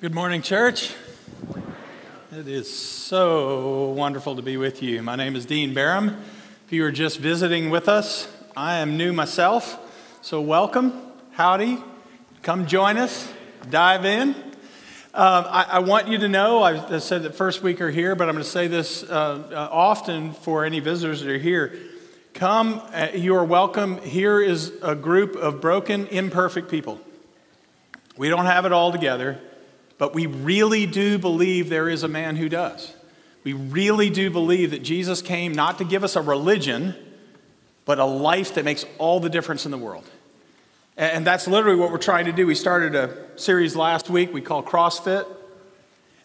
Good morning, church. It is so wonderful to be with you. My name is Dean Barham. If you are just visiting with us, I am new myself, so welcome. Howdy. Come join us, dive in. Um, I, I, want you to know, I, I said that first week are here, but I'm going to say this uh, uh, often for any visitors that are here. Come, uh, you are welcome. Here is a group of broken, imperfect people. We don't have it all together. But we really do believe there is a man who does. We really do believe that Jesus came not to give us a religion, but a life that makes all the difference in the world. And that's literally what we're trying to do. We started a series last week we call CrossFit.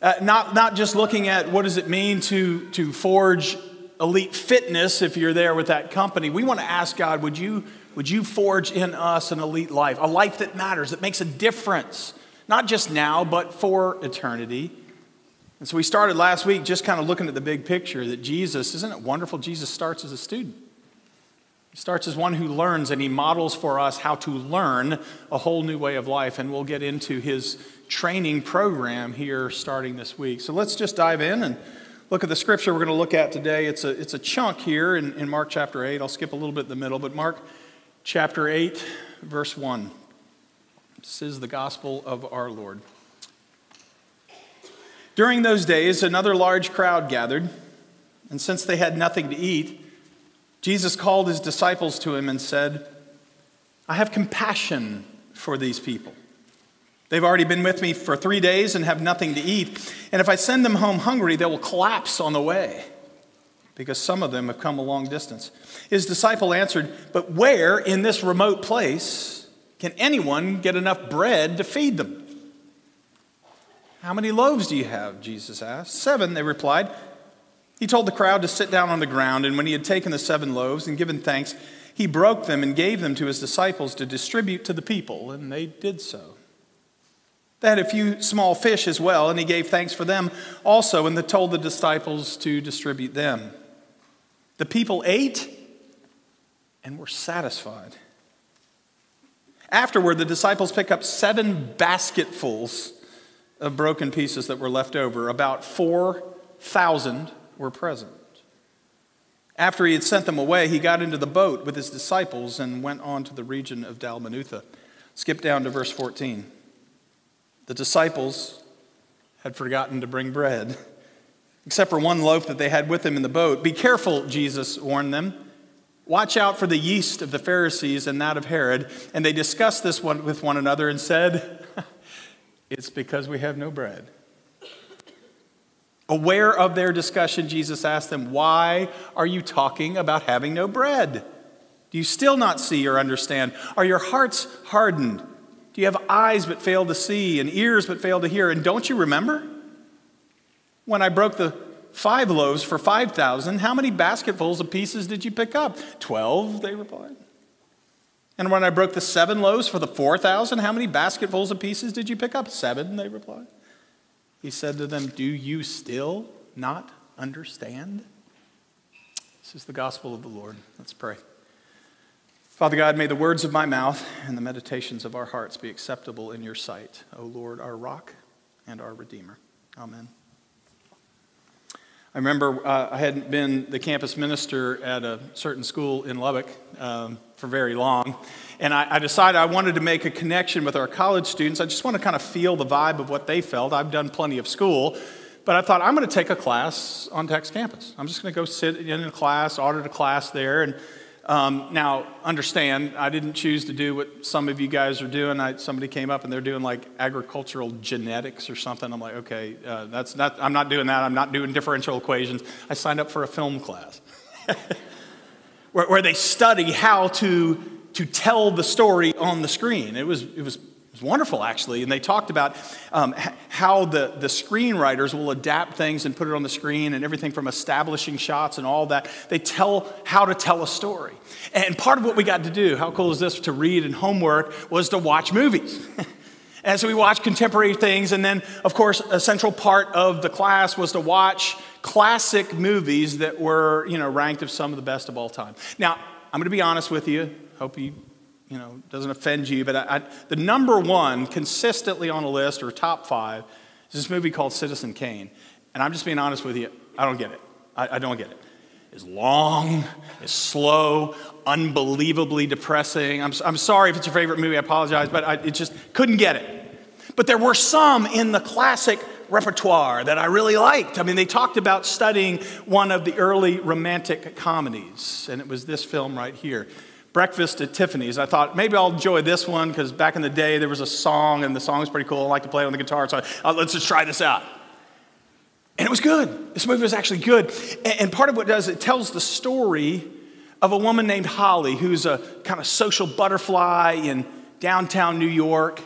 Uh, not, not just looking at what does it mean to, to forge elite fitness if you're there with that company. We want to ask God, would you, would you forge in us an elite life, a life that matters, that makes a difference? Not just now, but for eternity. And so we started last week just kind of looking at the big picture that Jesus, isn't it wonderful? Jesus starts as a student. He starts as one who learns and he models for us how to learn a whole new way of life. And we'll get into his training program here starting this week. So let's just dive in and look at the scripture we're going to look at today. It's a, it's a chunk here in, in Mark chapter 8. I'll skip a little bit in the middle, but Mark chapter 8, verse 1. This is the gospel of our Lord. During those days, another large crowd gathered, and since they had nothing to eat, Jesus called his disciples to him and said, I have compassion for these people. They've already been with me for three days and have nothing to eat. And if I send them home hungry, they will collapse on the way because some of them have come a long distance. His disciple answered, But where in this remote place can anyone get enough bread to feed them? How many loaves do you have? Jesus asked. Seven, they replied. He told the crowd to sit down on the ground, and when he had taken the seven loaves and given thanks, he broke them and gave them to his disciples to distribute to the people, and they did so. They had a few small fish as well, and he gave thanks for them also, and told the disciples to distribute them. The people ate and were satisfied. Afterward, the disciples pick up seven basketfuls of broken pieces that were left over. About 4,000 were present. After he had sent them away, he got into the boat with his disciples and went on to the region of Dalmanutha. Skip down to verse 14. The disciples had forgotten to bring bread, except for one loaf that they had with them in the boat. Be careful, Jesus warned them. Watch out for the yeast of the Pharisees and that of Herod. And they discussed this one with one another and said, It's because we have no bread. Aware of their discussion, Jesus asked them, Why are you talking about having no bread? Do you still not see or understand? Are your hearts hardened? Do you have eyes but fail to see and ears but fail to hear? And don't you remember? When I broke the five loaves for 5,000. How many basketfuls of pieces did you pick up? Twelve, they replied. And when I broke the seven loaves for the 4,000, how many basketfuls of pieces did you pick up? Seven, they replied. He said to them, Do you still not understand? This is the gospel of the Lord. Let's pray. Father God, may the words of my mouth and the meditations of our hearts be acceptable in your sight, O Lord, our rock and our redeemer. Amen. I remember uh, I hadn't been the campus minister at a certain school in Lubbock um, for very long. And I, I, decided I wanted to make a connection with our college students. I just want to kind of feel the vibe of what they felt. I've done plenty of school, but I thought I'm going to take a class on Tech's campus. I'm just going to go sit in a class, audit a class there, and um, now, understand, I didn't choose to do what some of you guys are doing. I, somebody came up and they're doing like agricultural genetics or something. I'm like, okay, uh, that's not, I'm not doing that. I'm not doing differential equations. I signed up for a film class where, where they study how to, to tell the story on the screen. It was, it was it was wonderful, actually. And they talked about um, how the, the screenwriters will adapt things and put it on the screen and everything from establishing shots and all that. They tell how to tell a story. And part of what we got to do, how cool is this to read and homework, was to watch movies. and so we watched contemporary things. And then, of course, a central part of the class was to watch classic movies that were, you know, ranked as some of the best of all time. Now, I'm going to be honest with you. Hope you you know, doesn't offend you, but I, I, the number one consistently on a list or top five is this movie called Citizen Kane. And I'm just being honest with you, I don't get it. I, I don't get it. It's long, it's slow, unbelievably depressing. I'm, I'm sorry if it's your favorite movie, I apologize, but I it just couldn't get it. But there were some in the classic repertoire that I really liked. I mean, they talked about studying one of the early romantic comedies, and it was this film right here. Breakfast at Tiffany's. I thought maybe I'll enjoy this one because back in the day there was a song and the song pretty cool. I like to play it on the guitar, so I, uh, let's just try this out. And it was good. This movie was actually good. And, and part of what it does, it tells the story of a woman named Holly who's a kind of social butterfly in downtown New York.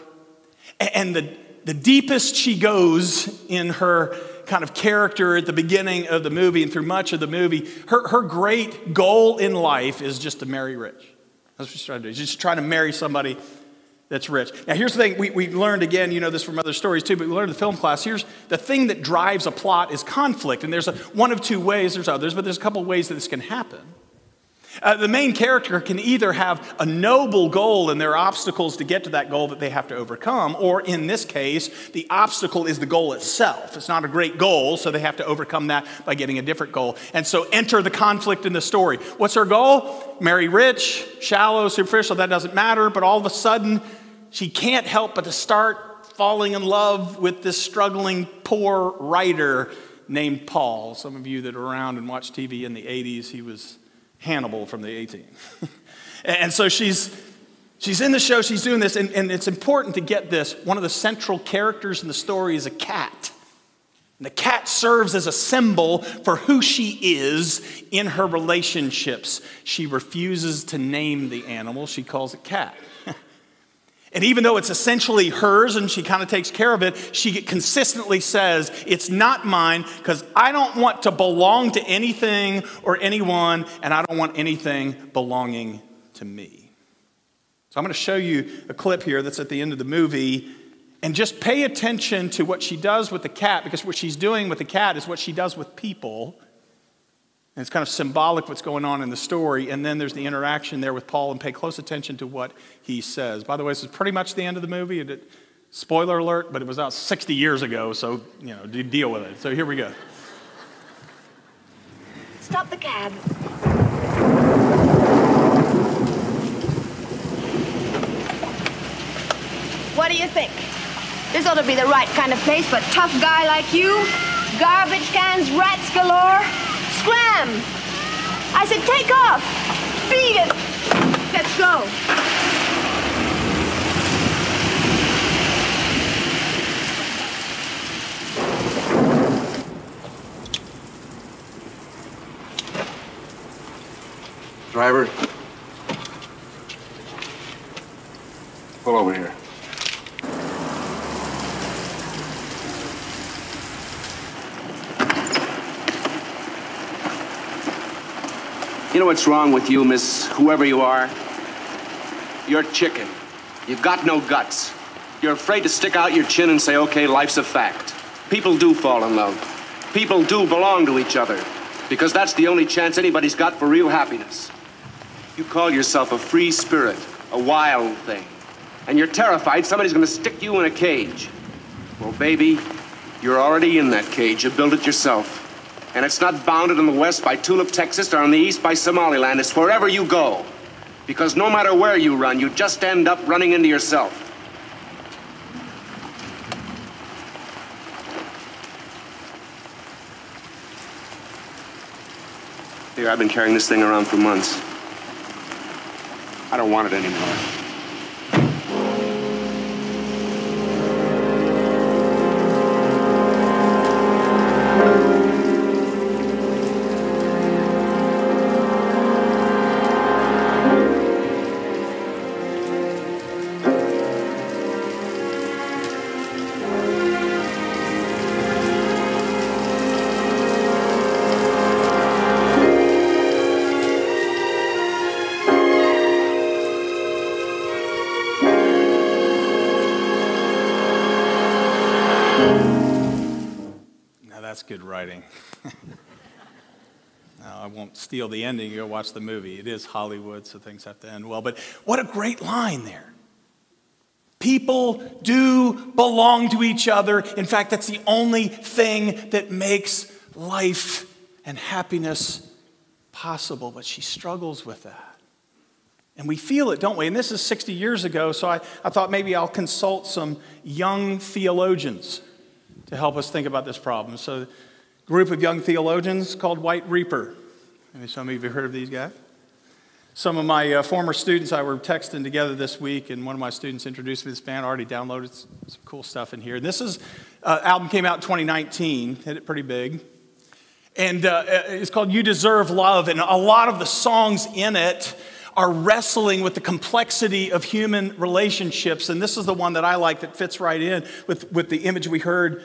And the, the deepest she goes in her kind of character at the beginning of the movie and through much of the movie, her, her great goal in life is just to marry rich. That's what she's trying to do. She's just trying to marry somebody that's rich. Now, here's the thing we, we learned again, you know this from other stories too, but we learned in the film class. Here's the thing that drives a plot is conflict. And there's a, one of two ways, there's others, but there's a couple ways that this can happen. Uh, the main character can either have a noble goal and there are obstacles to get to that goal that they have to overcome, or in this case, the obstacle is the goal itself. It's not a great goal, so they have to overcome that by getting a different goal. And so enter the conflict in the story. What's her goal? Marry rich, shallow, superficial, that doesn't matter, but all of a sudden, she can't help but to start falling in love with this struggling poor writer named Paul. Some of you that are around and watch TV in the 80s, he was Hannibal from the A-Team. and so she's, she's in the show, she's doing this, and, and it's important to get this. One of the central characters in the story is a cat. And the cat serves as a symbol for who she is in her relationships. She refuses to name the animal, she calls it cat. And even though it's essentially hers and she kind of takes care of it, she consistently says, It's not mine because I don't want to belong to anything or anyone, and I don't want anything belonging to me. So I'm going to show you a clip here that's at the end of the movie. And just pay attention to what she does with the cat because what she's doing with the cat is what she does with people and it's kind of symbolic what's going on in the story. And then there's the interaction there with Paul, and pay close attention to what he says. By the way, this is pretty much the end of the movie. It, spoiler alert, but it was out 60 years ago, so you know, deal with it. So here we go. Stop the cab. What do you think? This ought to be the right kind of place for a tough guy like you. Garbage cans, rats galore. Scram! I said take off! Beat it! Let's go! Driver, pull over here. You know what's wrong with you, miss, whoever you are? You're chicken. You've got no guts. You're afraid to stick out your chin and say, okay, life's a fact. People do fall in love. People do belong to each other. Because that's the only chance anybody's got for real happiness. You call yourself a free spirit, a wild thing. And you're terrified somebody's gonna stick you in a cage. Well, baby, you're already in that cage. You built it yourself. And it's not bounded in the west by Tulip, Texas, or on the east by Somaliland. It's wherever you go. Because no matter where you run, you just end up running into yourself. Here, I've been carrying this thing around for months. I don't want it anymore. Writing. now, I won't steal the ending. You go watch the movie. It is Hollywood, so things have to end well. But what a great line there. People do belong to each other. In fact, that's the only thing that makes life and happiness possible. But she struggles with that. And we feel it, don't we? And this is 60 years ago, so I, I thought maybe I'll consult some young theologians to help us think about this problem. So, group of young theologians called White Reaper. Maybe some of you have heard of these guys. Some of my uh, former students I were texting together this week, and one of my students introduced me to this band. I already downloaded some cool stuff in here. This is uh, album came out in 2019, hit it pretty big, and uh, it's called "You Deserve Love." And a lot of the songs in it are wrestling with the complexity of human relationships. And this is the one that I like that fits right in with, with the image we heard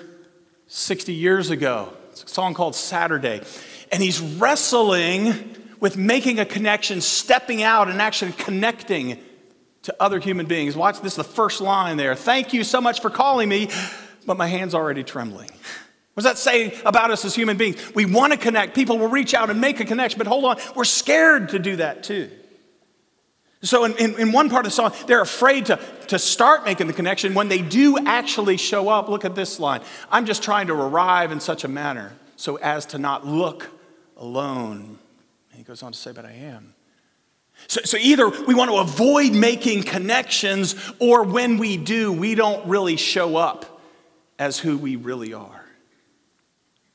60 years ago. Song called Saturday. And he's wrestling with making a connection, stepping out and actually connecting to other human beings. Watch this, the first line there. Thank you so much for calling me, but my hand's already trembling. What does that say about us as human beings? We want to connect. People will reach out and make a connection, but hold on, we're scared to do that too. So, in, in, in, one part of the song, they're afraid to, to start making the connection. When they do actually show up, look at this line I'm just trying to arrive in such a manner so as to not look alone. And he goes on to say, But I am. So, so either we want to avoid making connections, or when we do, we don't really show up as who we really are.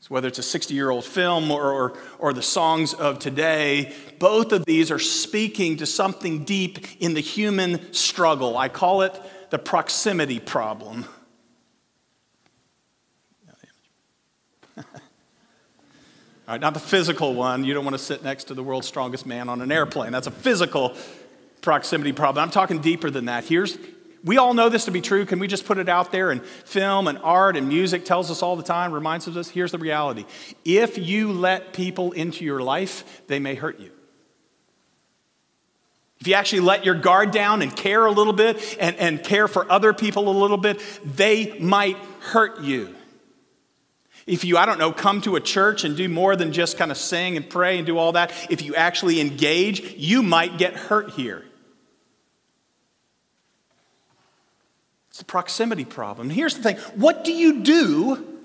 So whether it's a 60 year old film or, or, or, the songs of today, both of these are speaking to something deep in the human struggle. I call it the proximity problem. All right, not the physical one. You don't want to sit next to the world's strongest man on an airplane. That's a physical proximity problem. I'm talking deeper than that. Here's, we all know this to be true. Can we just put it out there? And film and art and music tells us all the time, reminds us. Here's the reality if you let people into your life, they may hurt you. If you actually let your guard down and care a little bit and, and care for other people a little bit, they might hurt you. If you, I don't know, come to a church and do more than just kind of sing and pray and do all that, if you actually engage, you might get hurt here. It's the proximity problem. here's the thing what do you do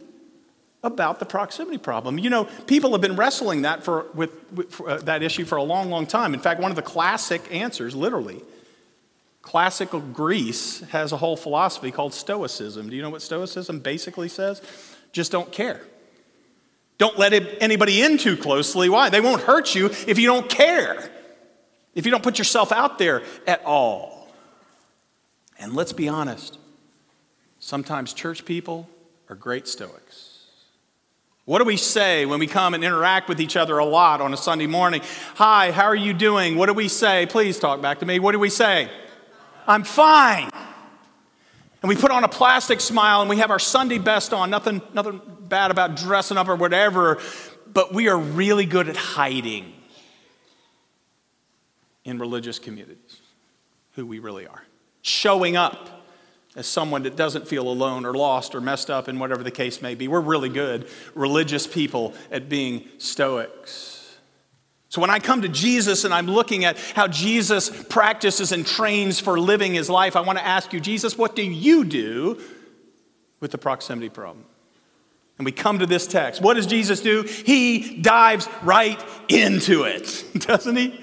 about the proximity problem? You know, people have been wrestling that for, with, with for, uh, that issue for a long, long time. In fact, one of the classic answers, literally, classical Greece has a whole philosophy called Stoicism. Do you know what Stoicism basically says? Just don't care. Don't let anybody in too closely. Why? They won't hurt you if you don't care, if you don't put yourself out there at all. And let's be honest, Sometimes church people are great Stoics. What do we say when we come and interact with each other a lot on a Sunday morning? Hi, how are you doing? What do we say? Please talk back to me. What do we say? I'm fine. And we put on a plastic smile and we have our Sunday best on. Nothing, nothing bad about dressing up or whatever, but we are really good at hiding in religious communities who we really are. Showing up as someone that doesn't feel alone or lost or messed up in whatever the case may be. We're really good religious people at being stoics. So when I come to Jesus and I'm looking at how Jesus practices and trains for living his life, I want to ask you, Jesus, what do you do with the proximity problem? And we come to this text. What does Jesus do? He dives right into it, doesn't he?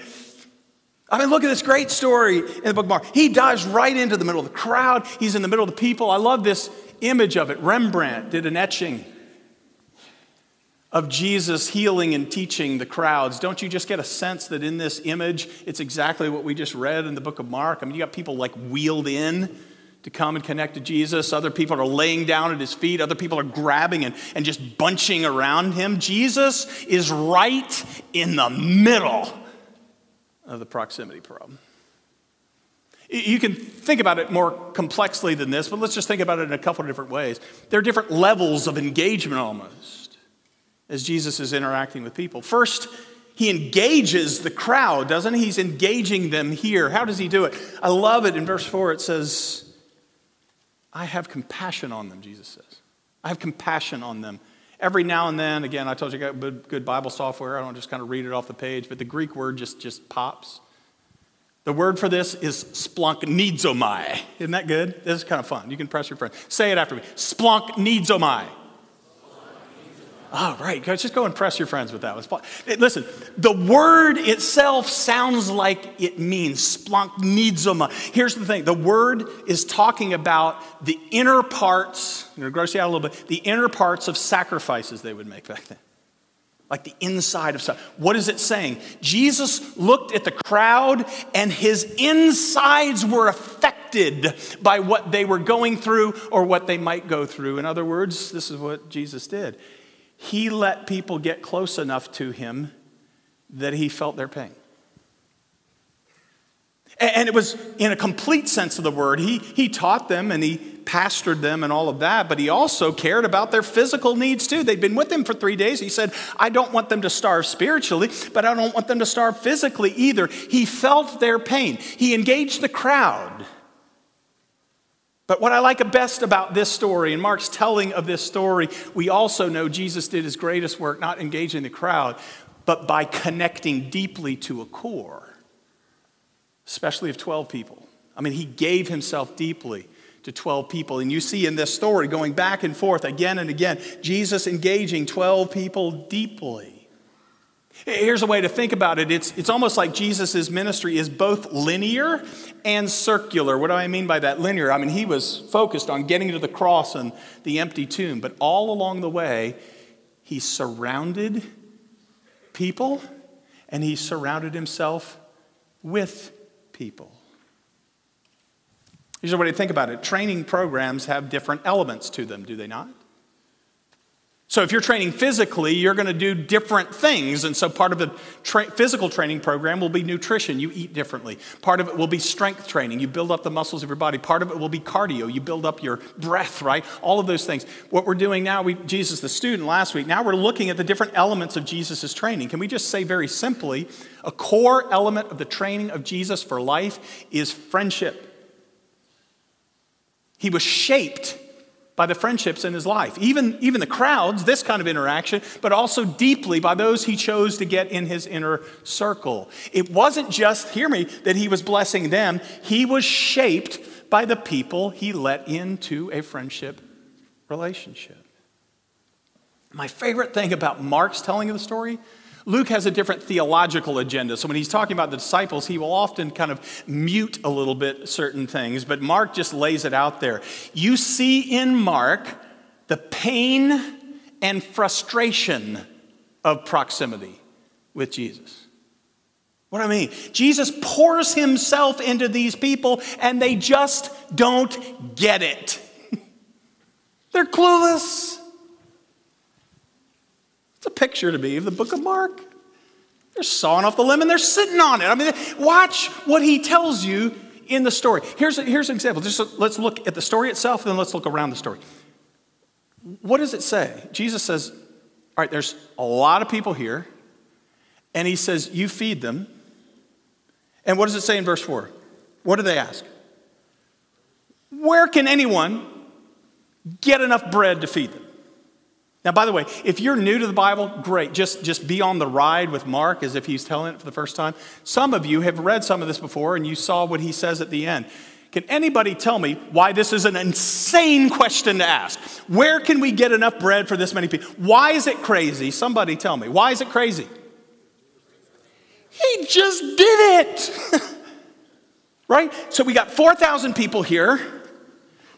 I mean, look at this great story in the book of Mark. He dives right into the middle of the crowd. He's in the middle of the people. I love this image of it. Rembrandt did an etching of Jesus healing and teaching the crowds. Don't you just get a sense that in this image, it's exactly what we just read in the book of Mark? I mean, you got people like wheeled in to come and connect to Jesus. Other people are laying down at his feet. Other people are grabbing and, and just bunching around him. Jesus is right in the middle of the proximity problem. You can think about it more complexly than this, but let's just think about it in a couple of different ways. There are different levels of engagement almost as Jesus is interacting with people. First, he engages the crowd, doesn't he? He's engaging them here. How does he do it? I love it in verse 4. It says, I have compassion on them, Jesus says. I have compassion on them every now and then, again, I told you I got good Bible software. I don't just kind of read it off the page, but the Greek word just, just pops. The word for this is splanchnizomai. Isn't that good? This is kind of fun. You can press your friend. Say it after me. Splanchnizomai. All right, just go and press your friends with that one. Listen, the word itself sounds like it means splanchnizoma. Here's the thing the word is talking about the inner parts, I'm going to gross you out a little bit, the inner parts of sacrifices they would make back then like the inside of stuff. What is it saying? Jesus looked at the crowd and his insides were affected by what they were going through or what they might go through. In other words, this is what Jesus did. He let people get close enough to him that he felt their pain. And it was in a complete sense of the word. He, he taught them and he pastored them and all of that, but he also cared about their physical needs too. They'd been with him for three days. He said, I don't want them to starve spiritually, but I don't want them to starve physically either. He felt their pain, he engaged the crowd. But what I like best about this story and Mark's telling of this story, we also know Jesus did his greatest work not engaging the crowd, but by connecting deeply to a core especially of 12 people. I mean, he gave himself deeply to 12 people. And you see in this story, going back and forth again and again, Jesus engaging 12 people deeply. Here's a way to think about it it's, it's almost like Jesus' ministry is both linear and circular. What do I mean by that? Linear. I mean, he was focused on getting to the cross and the empty tomb, but all along the way, he surrounded people and he surrounded himself with people. Here's a way to think about it training programs have different elements to them, do they not? So, if you're training physically, you're going to do different things. And so, part of the tra- physical training program will be nutrition. You eat differently. Part of it will be strength training. You build up the muscles of your body. Part of it will be cardio. You build up your breath, right? All of those things. What we're doing now, we, Jesus, the student, last week, now we're looking at the different elements of Jesus' training. Can we just say very simply a core element of the training of Jesus for life is friendship. He was shaped by the friendships in his life, even, even the crowds, this kind of interaction, but also deeply by those he chose to get in his inner circle. It wasn't just, hear me, that he was blessing them, he was shaped by the people he let into a friendship relationship. My favorite thing about Mark's telling of the story Luke has a different theological agenda. So when he's talking about the disciples, he will often kind of mute a little bit certain things, but Mark just lays it out there. You see in Mark the pain and frustration of proximity with Jesus. What do I mean? Jesus pours himself into these people and they just don't get it. They're clueless. It's a picture to me of the book of Mark. They're sawing off the limb and they're sitting on it. I mean, watch what he tells you in the story. Here's, a, here's an example. Just let's look at the story itself and then let's look around the story. What does it say? Jesus says, All right, there's a lot of people here, and he says, You feed them. And what does it say in verse 4? What do they ask? Where can anyone get enough bread to feed them? Now, by the way, if you're new to the Bible, great. Just, just be on the ride with Mark as if he's telling it for the first time. Some of you have read some of this before and you saw what he says at the end. Can anybody tell me why this is an insane question to ask? Where can we get enough bread for this many people? Why is it crazy? Somebody tell me. Why is it crazy? He just did it. right? So we got 4,000 people here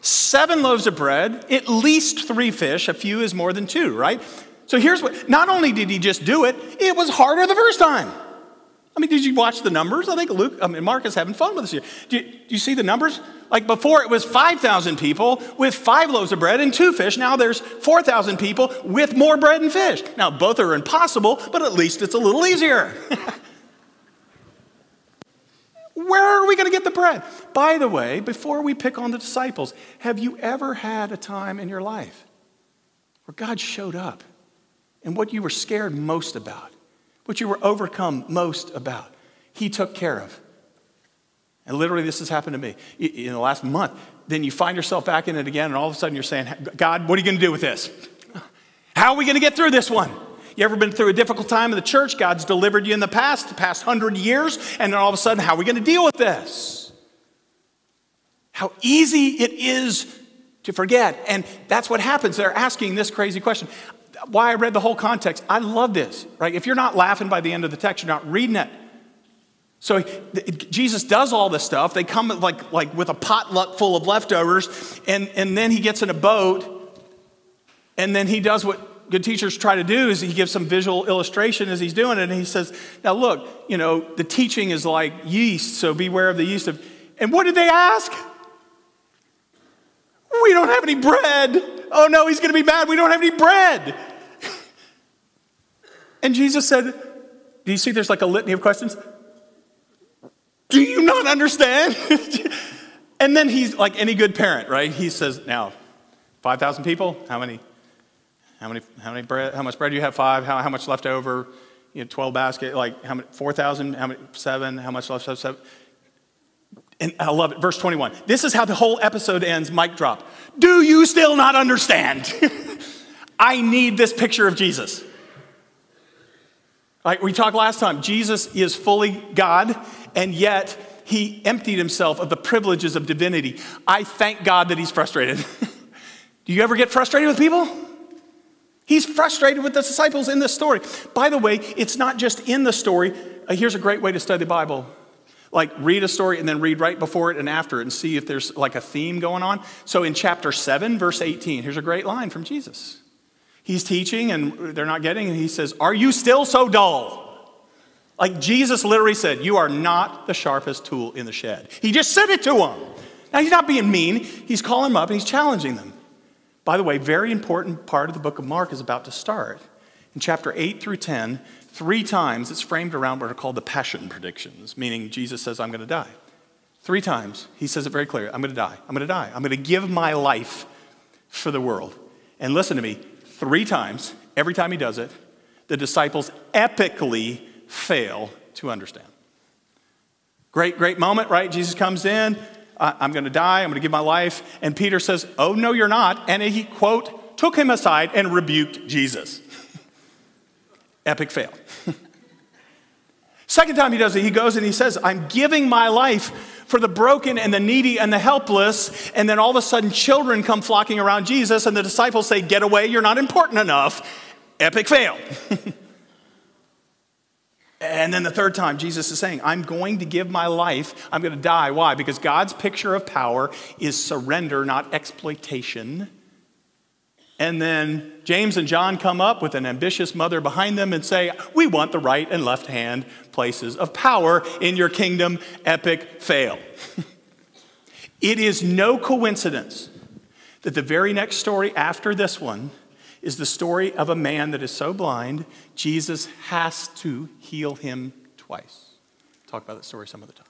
seven loaves of bread, at least three fish. A few is more than two, right? So here's what not only did he just do it, it was harder the first time. I mean, did you watch the numbers? I think Luke, I mean, Mark is having fun with this here. Do you, do you see the numbers? Like before, it was 5,000 people with five loaves of bread and two fish. Now there's 4,000 people with more bread and fish. Now, both are impossible, but at least it's a little easier. Where are we going to get the bread? By the way, before we pick on the disciples, have you ever had a time in your life where God showed up and what you were scared most about, what you were overcome most about, He took care of? And literally, this has happened to me in the last month. Then you find yourself back in it again, and all of a sudden you're saying, God, what are you going to do with this? How are we going to get through this one? You ever been through a difficult time in the church? God's delivered you in the past, the past hundred years, and then all of a sudden, how are we going to deal with this? How easy it is to forget. And that's what happens. They're asking this crazy question. Why I read the whole context. I love this, right? If you're not laughing by the end of the text, you're not reading it. So Jesus does all this stuff. They come like, like with a potluck full of leftovers, and, and then he gets in a boat, and then he does what good teachers try to do is he gives some visual illustration as he's doing it, and he says, Now look, you know, the teaching is like yeast, so beware of the yeast of. And what did they ask? We don't have any bread. Oh no, he's gonna be mad. We don't have any bread. and Jesus said, Do you see there's like a litany of questions? Do you not understand? and then he's like any good parent, right? He says, Now, 5,000 people? How many? How many, how many bread, how much bread do you have? Five. How, how much left over? You know, 12 basket, like how many, 4,000? How many, seven? How much left? Seven. And I love it. Verse 21. This is how the whole episode ends, mic drop. Do you still not understand? I need this picture of Jesus. Like we talked last time, Jesus is fully God and yet he emptied himself of the privileges of divinity. I thank God that he's frustrated. Do you ever get frustrated with people? He's frustrated with the disciples in this story. By the way, it's not just in the story. Uh, here's a great way to study the Bible. Like, read a story and then read right before it and after it and see if there's like a theme going on. So, in chapter 7, verse 18, here's a great line from Jesus. He's teaching and they're not getting, it, and he says, Are you still so dull? Like Jesus literally said, You are not the sharpest tool in the shed. He just said it to them. Now, he's not being mean, he's calling them up and he's challenging them. By the way, very important part of the book of Mark is about to start. In chapter 8 through 10, three times it's framed around what are called the passion predictions, meaning Jesus says, I'm going to die. Three times he says it very clearly I'm going to die. I'm going to die. I'm going to give my life for the world. And listen to me, three times, every time he does it, the disciples epically fail to understand. Great, great moment, right? Jesus comes in. I'm going to die. I'm going to give my life. And Peter says, Oh, no, you're not. And he, quote, took him aside and rebuked Jesus. Epic fail. Second time he does it, he goes and he says, I'm giving my life for the broken and the needy and the helpless. And then all of a sudden, children come flocking around Jesus, and the disciples say, Get away, you're not important enough. Epic fail. And then the third time, Jesus is saying, I'm going to give my life. I'm going to die. Why? Because God's picture of power is surrender, not exploitation. And then James and John come up with an ambitious mother behind them and say, We want the right and left hand places of power in your kingdom. Epic fail. it is no coincidence that the very next story after this one is the story of a man that is so blind, Jesus has to heal him twice. Talk about that story some other time.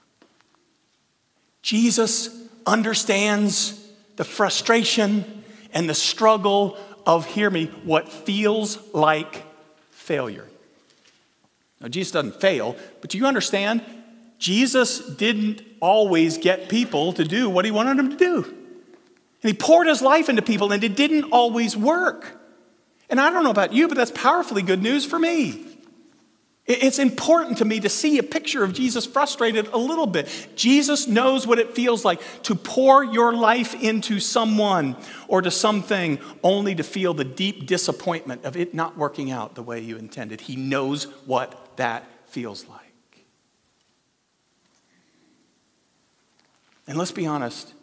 Jesus understands the frustration and the struggle of, hear me, what feels like failure. Now, Jesus doesn't fail, but do you understand? Jesus didn't always get people to do what he wanted them to do. And he poured his life into people, and it didn't always work. And I don't know about you, but that's powerfully good news for me. It's important to me to see a picture of Jesus frustrated a little bit. Jesus knows what it feels like to pour your life into someone or to something only to feel the deep disappointment of it not working out the way you intended. He knows what that feels like. And let's be honest,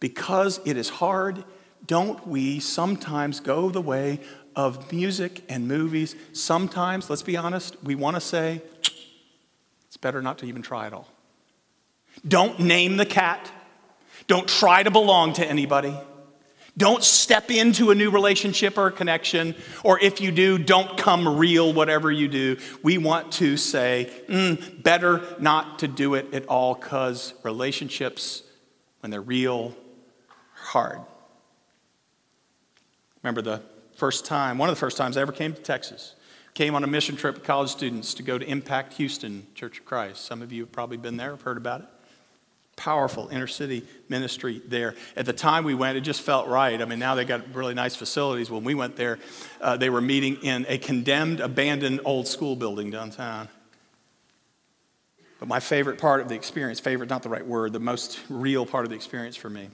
because it is hard, don't we sometimes go the way of music and movies, sometimes, let's be honest, we want to say, it's better not to even try at all. Don't name the cat. Don't try to belong to anybody. Don't step into a new relationship or connection. Or if you do, don't come real, whatever you do. We want to say, mm, better not to do it at all because relationships, when they're real, are hard. Remember the First time, one of the first times I ever came to Texas. Came on a mission trip with college students to go to Impact Houston Church of Christ. Some of you have probably been there, have heard about it. Powerful inner city ministry there. At the time we went, it just felt right. I mean, now they got really nice facilities. When we went there, uh, they were meeting in a condemned, abandoned old school building downtown. But my favorite part of the experience, favorite, not the right word, the most real part of the experience for me.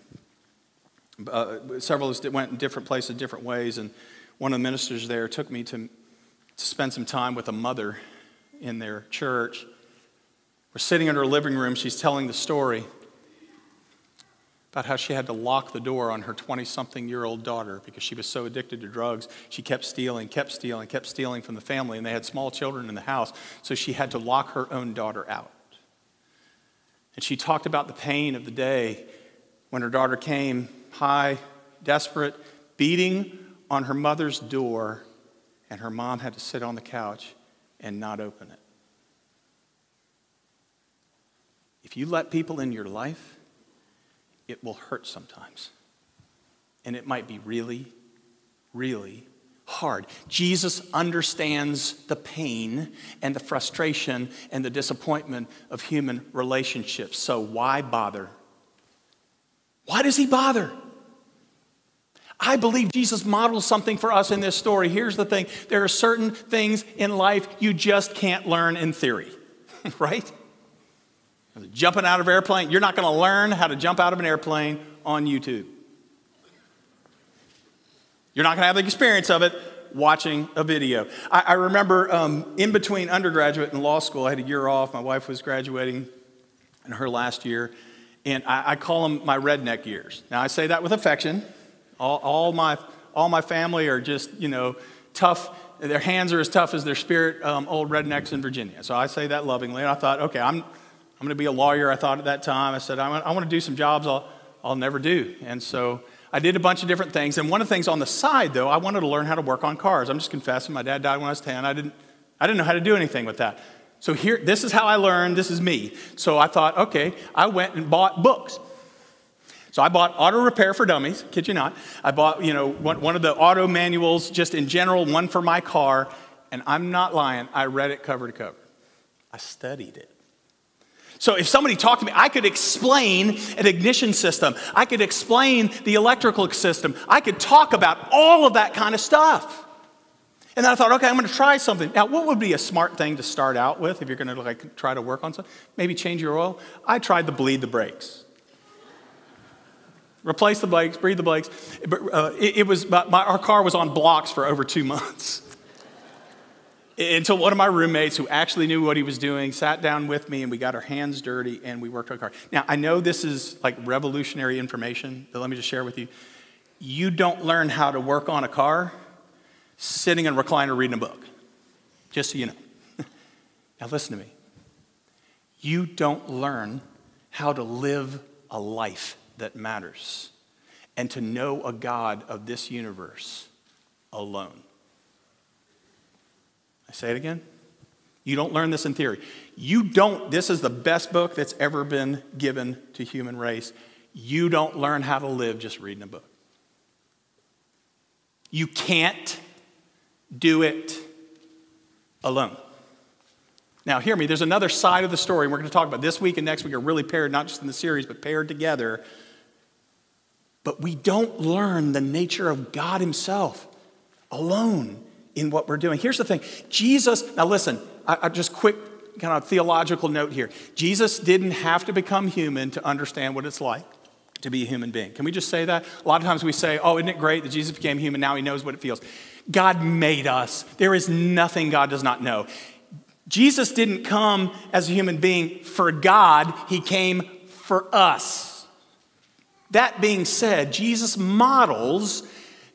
Uh, several of us went in different places, different ways, and one of the ministers there took me to, to spend some time with a mother in their church. We're sitting in her living room. She's telling the story about how she had to lock the door on her 20 something year old daughter because she was so addicted to drugs. She kept stealing, kept stealing, kept stealing from the family, and they had small children in the house, so she had to lock her own daughter out. And she talked about the pain of the day when her daughter came high, desperate, beating on her mother's door, and her mom had to sit on the couch and not open it. If you let people in your life, it will hurt sometimes. And it might be really, really hard. Jesus understands the pain and the frustration and the disappointment of human relationships. So why bother? Why does he bother? I believe Jesus models something for us in this story. Here's the thing there are certain things in life you just can't learn in theory, right? Jumping out of an airplane, you're not going to learn how to jump out of an airplane on YouTube. You're not going to have the experience of it watching a video. I, I remember um, in between undergraduate and law school, I had a year off. My wife was graduating in her last year, and I, I call them my redneck years. Now, I say that with affection. All, all, my, all my family are just, you know, tough. Their hands are as tough as their spirit, um, old rednecks in Virginia. So I say that lovingly. And I thought, okay, I'm, I'm going to be a lawyer. I thought at that time, I said, I want, I want to do some jobs I'll, I'll never do. And so I did a bunch of different things. And one of the things on the side, though, I wanted to learn how to work on cars. I'm just confessing, my dad died when I was 10. I didn't, I didn't know how to do anything with that. So here, this is how I learned. This is me. So I thought, okay, I went and bought books. So I bought Auto Repair for Dummies, kid you not. I bought, you know, one, one of the auto manuals just in general, one for my car, and I'm not lying, I read it cover to cover. I studied it. So if somebody talked to me, I could explain an ignition system. I could explain the electrical system. I could talk about all of that kind of stuff. And then I thought, okay, I'm going to try something. Now, what would be a smart thing to start out with if you're going to like try to work on something? Maybe change your oil. I tried to bleed the brakes. Replace the brakes, breathe the brakes. Uh, it, it, was my, our car was on blocks for over two months until one of my roommates who actually knew what he was doing sat down with me and we got our hands dirty and we worked on a car. Now, I know this is like revolutionary information, but let me just share with you. You don't learn how to work on a car sitting in a recliner reading a book, just so you know. now, listen to me. You don't learn how to live a life that matters and to know a God of this universe alone. I say it again. You don't learn this in theory. You don't, this is the best book that's ever been given to human race. You don't learn how to live just reading a book. You can't do it alone. Now, hear me, there's another side of the story we're going to talk about. This week and next week are really paired, not just in the series, but paired together. But we don't learn the nature of God Himself alone in what we're doing. Here's the thing Jesus, now listen, I, I just quick kind of theological note here. Jesus didn't have to become human to understand what it's like to be a human being. Can we just say that? A lot of times we say, oh, isn't it great that Jesus became human? Now he knows what it feels. God made us. There is nothing God does not know. Jesus didn't come as a human being for God, he came for us. That being said, Jesus models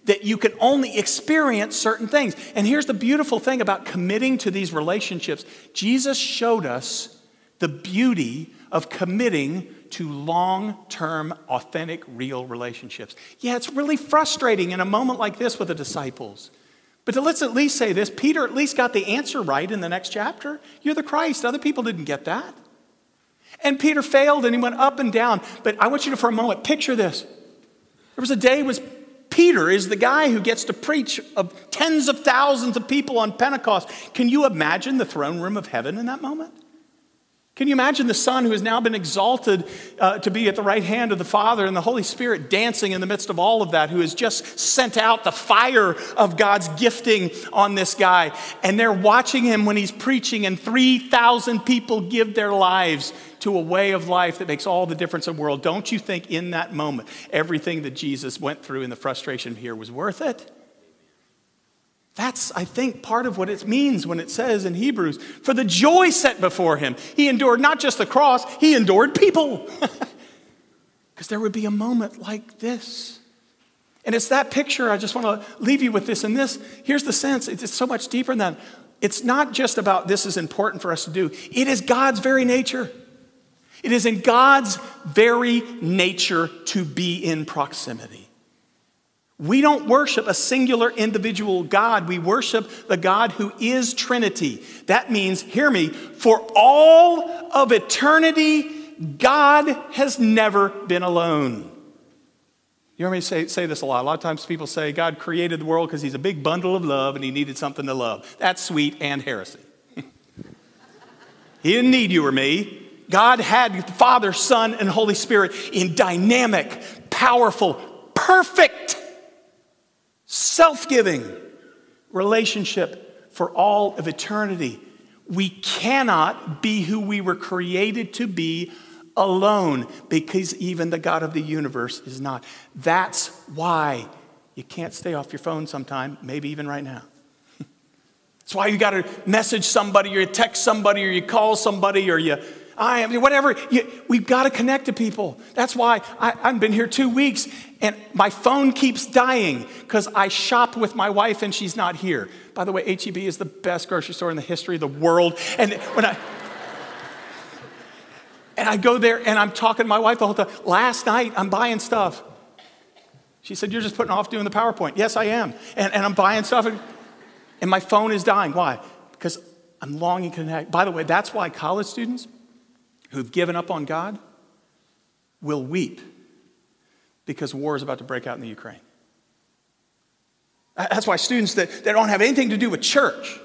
that you can only experience certain things. And here's the beautiful thing about committing to these relationships Jesus showed us the beauty of committing to long term, authentic, real relationships. Yeah, it's really frustrating in a moment like this with the disciples. But let's at least say this Peter at least got the answer right in the next chapter. You're the Christ. Other people didn't get that. And Peter failed and he went up and down. But I want you to, for a moment, picture this. There was a day was Peter is the guy who gets to preach of tens of thousands of people on Pentecost. Can you imagine the throne room of heaven in that moment? Can you imagine the Son who has now been exalted uh, to be at the right hand of the Father and the Holy Spirit dancing in the midst of all of that, who has just sent out the fire of God's gifting on this guy? And they're watching him when he's preaching, and 3,000 people give their lives to a way of life that makes all the difference in the world. Don't you think in that moment, everything that Jesus went through in the frustration here was worth it? That's, I think, part of what it means when it says in Hebrews, for the joy set before him, he endured not just the cross, he endured people. Because there would be a moment like this. And it's that picture, I just want to leave you with this. And this, here's the sense it's so much deeper than that. It's not just about this is important for us to do, it is God's very nature. It is in God's very nature to be in proximity. We don't worship a singular individual God. We worship the God who is Trinity. That means, hear me, for all of eternity, God has never been alone. You hear me say, say this a lot. A lot of times people say God created the world because he's a big bundle of love and he needed something to love. That's sweet and heresy. he didn't need you or me. God had Father, Son, and Holy Spirit in dynamic, powerful, perfect self giving relationship for all of eternity. We cannot be who we were created to be alone because even the God of the universe is not. That's why you can't stay off your phone sometime, maybe even right now. That's why you got to message somebody or you text somebody or you call somebody or you IM, whatever. You, we've got to connect to people. That's why I, I've been here two weeks and my phone keeps dying because I shop with my wife and she's not here. By the way, HEB is the best grocery store in the history of the world. And when I, and I go there and I'm talking to my wife the whole time. Last night, I'm buying stuff. She said, You're just putting off doing the PowerPoint. Yes, I am. And, and I'm buying stuff. And, and my phone is dying. Why? Because I'm longing to connect. By the way, that's why college students, who've given up on God will weep because war is about to break out in the Ukraine. That's why students that, that don't have anything to do with church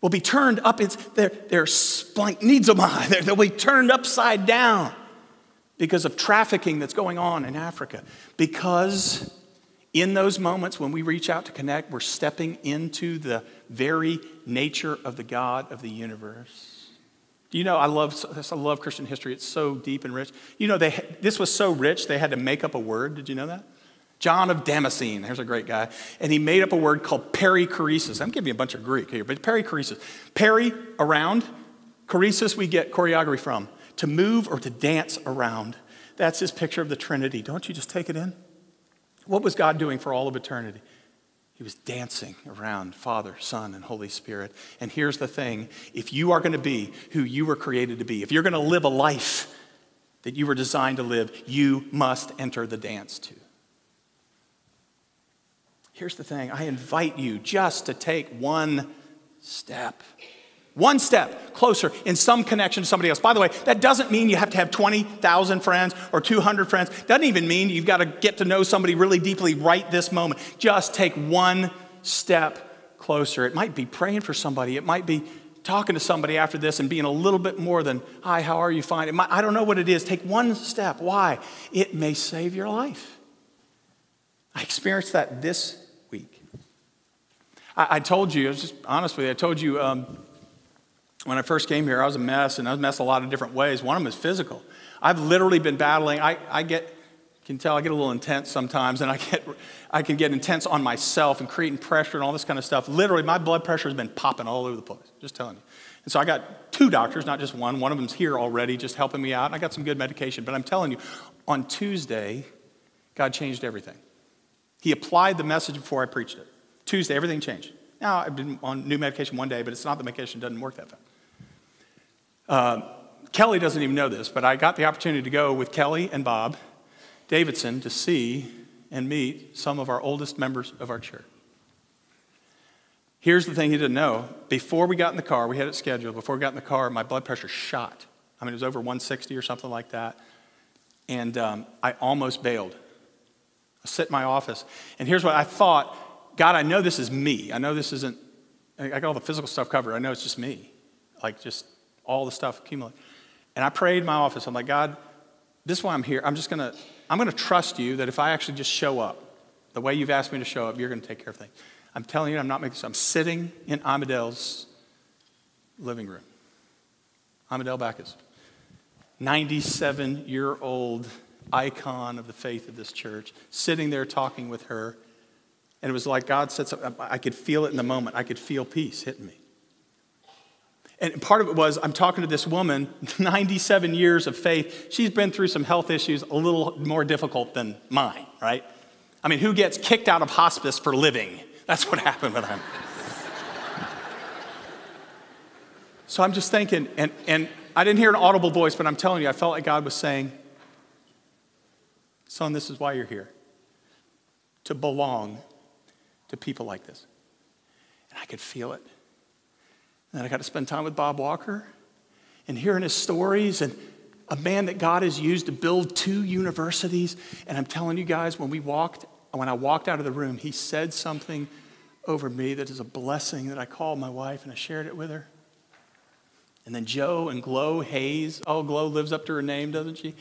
will be turned up. It's, their, their splank needs them They'll be turned upside down because of trafficking that's going on in Africa. Because in those moments when we reach out to connect, we're stepping into the very nature of the God of the universe. Do you know, I love, I love Christian history. It's so deep and rich. You know, they, this was so rich, they had to make up a word. Did you know that? John of Damascene, there's a great guy, and he made up a word called perichoresis. I'm giving you a bunch of Greek here, but perichoresis. Peri, around. Choresis, we get choreography from. To move or to dance around. That's his picture of the Trinity. Don't you just take it in? What was God doing for all of eternity? He was dancing around Father, Son, and Holy Spirit. And here's the thing if you are going to be who you were created to be, if you're going to live a life that you were designed to live, you must enter the dance too. Here's the thing I invite you just to take one step one step closer in some connection to somebody else. By the way, that doesn't mean you have to have 20,000 friends or 200 friends. Doesn't even mean you've got to get to know somebody really deeply right this moment. Just take one step closer. It might be praying for somebody. It might be talking to somebody after this and being a little bit more than, hi, how are you? Fine. Might, I don't know what it is. Take one step. Why? It may save your life. I experienced that this week. I, I told you, I was just honest with you, I told you um, when I first came here, I was a mess, and I was a mess a lot of different ways. One of them is physical. I've literally been battling. I, I get, can tell, I get a little intense sometimes, and I, get, I can get intense on myself and creating pressure and all this kind of stuff. Literally, my blood pressure has been popping all over the place, just telling you. And so I got two doctors, not just one. One of them's here already, just helping me out. I got some good medication. But I'm telling you, on Tuesday, God changed everything. He applied the message before I preached it. Tuesday, everything changed. Now, I've been on new medication one day, but it's not the medication, doesn't work that fast. Uh, Kelly doesn't even know this, but I got the opportunity to go with Kelly and Bob Davidson to see and meet some of our oldest members of our church. Here's the thing he didn't know. Before we got in the car, we had it scheduled. Before we got in the car, my blood pressure shot. I mean, it was over 160 or something like that. And um, I almost bailed. I sit in my office. And here's what I thought God, I know this is me. I know this isn't, I got all the physical stuff covered. I know it's just me. Like, just all the stuff accumulated. And I prayed in my office. I'm like, God, this is why I'm here. I'm just going to, I'm to trust you that if I actually just show up, the way you've asked me to show up, you're going to take care of things. I'm telling you, I'm not making this. I'm sitting in Amadale's living room. Amadale Backus, 97 year old icon of the faith of this church, sitting there talking with her. And it was like God said something. I could feel it in the moment. I could feel peace hitting me. And part of it was I'm talking to this woman, 97 years of faith. She's been through some health issues a little more difficult than mine, right? I mean, who gets kicked out of hospice for living? That's what happened with him. so I'm just thinking, and, and I didn't hear an audible voice, but I'm telling you, I felt like God was saying, Son, this is why you're here to belong to people like this. And I could feel it. And I got to spend time with Bob Walker and hearing his stories and a man that God has used to build two universities. And I'm telling you guys, when we walked, when I walked out of the room, he said something over me that is a blessing that I called my wife and I shared it with her. And then Joe and Glow Hayes, oh, Glow lives up to her name, doesn't she?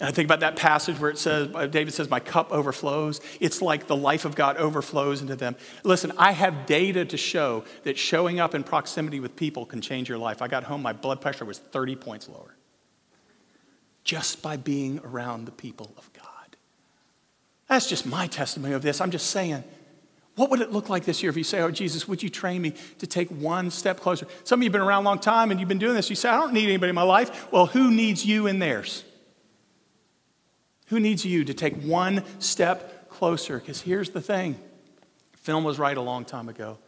And I think about that passage where it says, uh, David says, My cup overflows. It's like the life of God overflows into them. Listen, I have data to show that showing up in proximity with people can change your life. I got home, my blood pressure was 30 points lower just by being around the people of God. That's just my testimony of this. I'm just saying, what would it look like this year if you say, Oh, Jesus, would you train me to take one step closer? Some of you have been around a long time and you've been doing this. You say, I don't need anybody in my life. Well, who needs you in theirs? Who needs you to take one step closer? Because here's the thing Film was right a long time ago.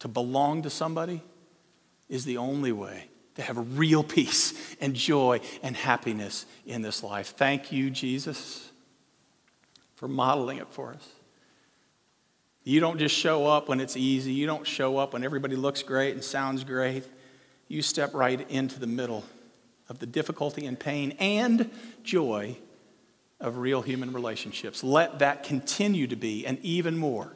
To belong to somebody is the only way to have real peace and joy and happiness in this life. Thank you, Jesus, for modeling it for us. You don't just show up when it's easy, you don't show up when everybody looks great and sounds great. You step right into the middle of the difficulty and pain and joy of real human relationships. Let that continue to be, an even more,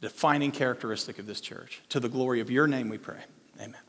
defining characteristic of this church. To the glory of your name we pray. Amen.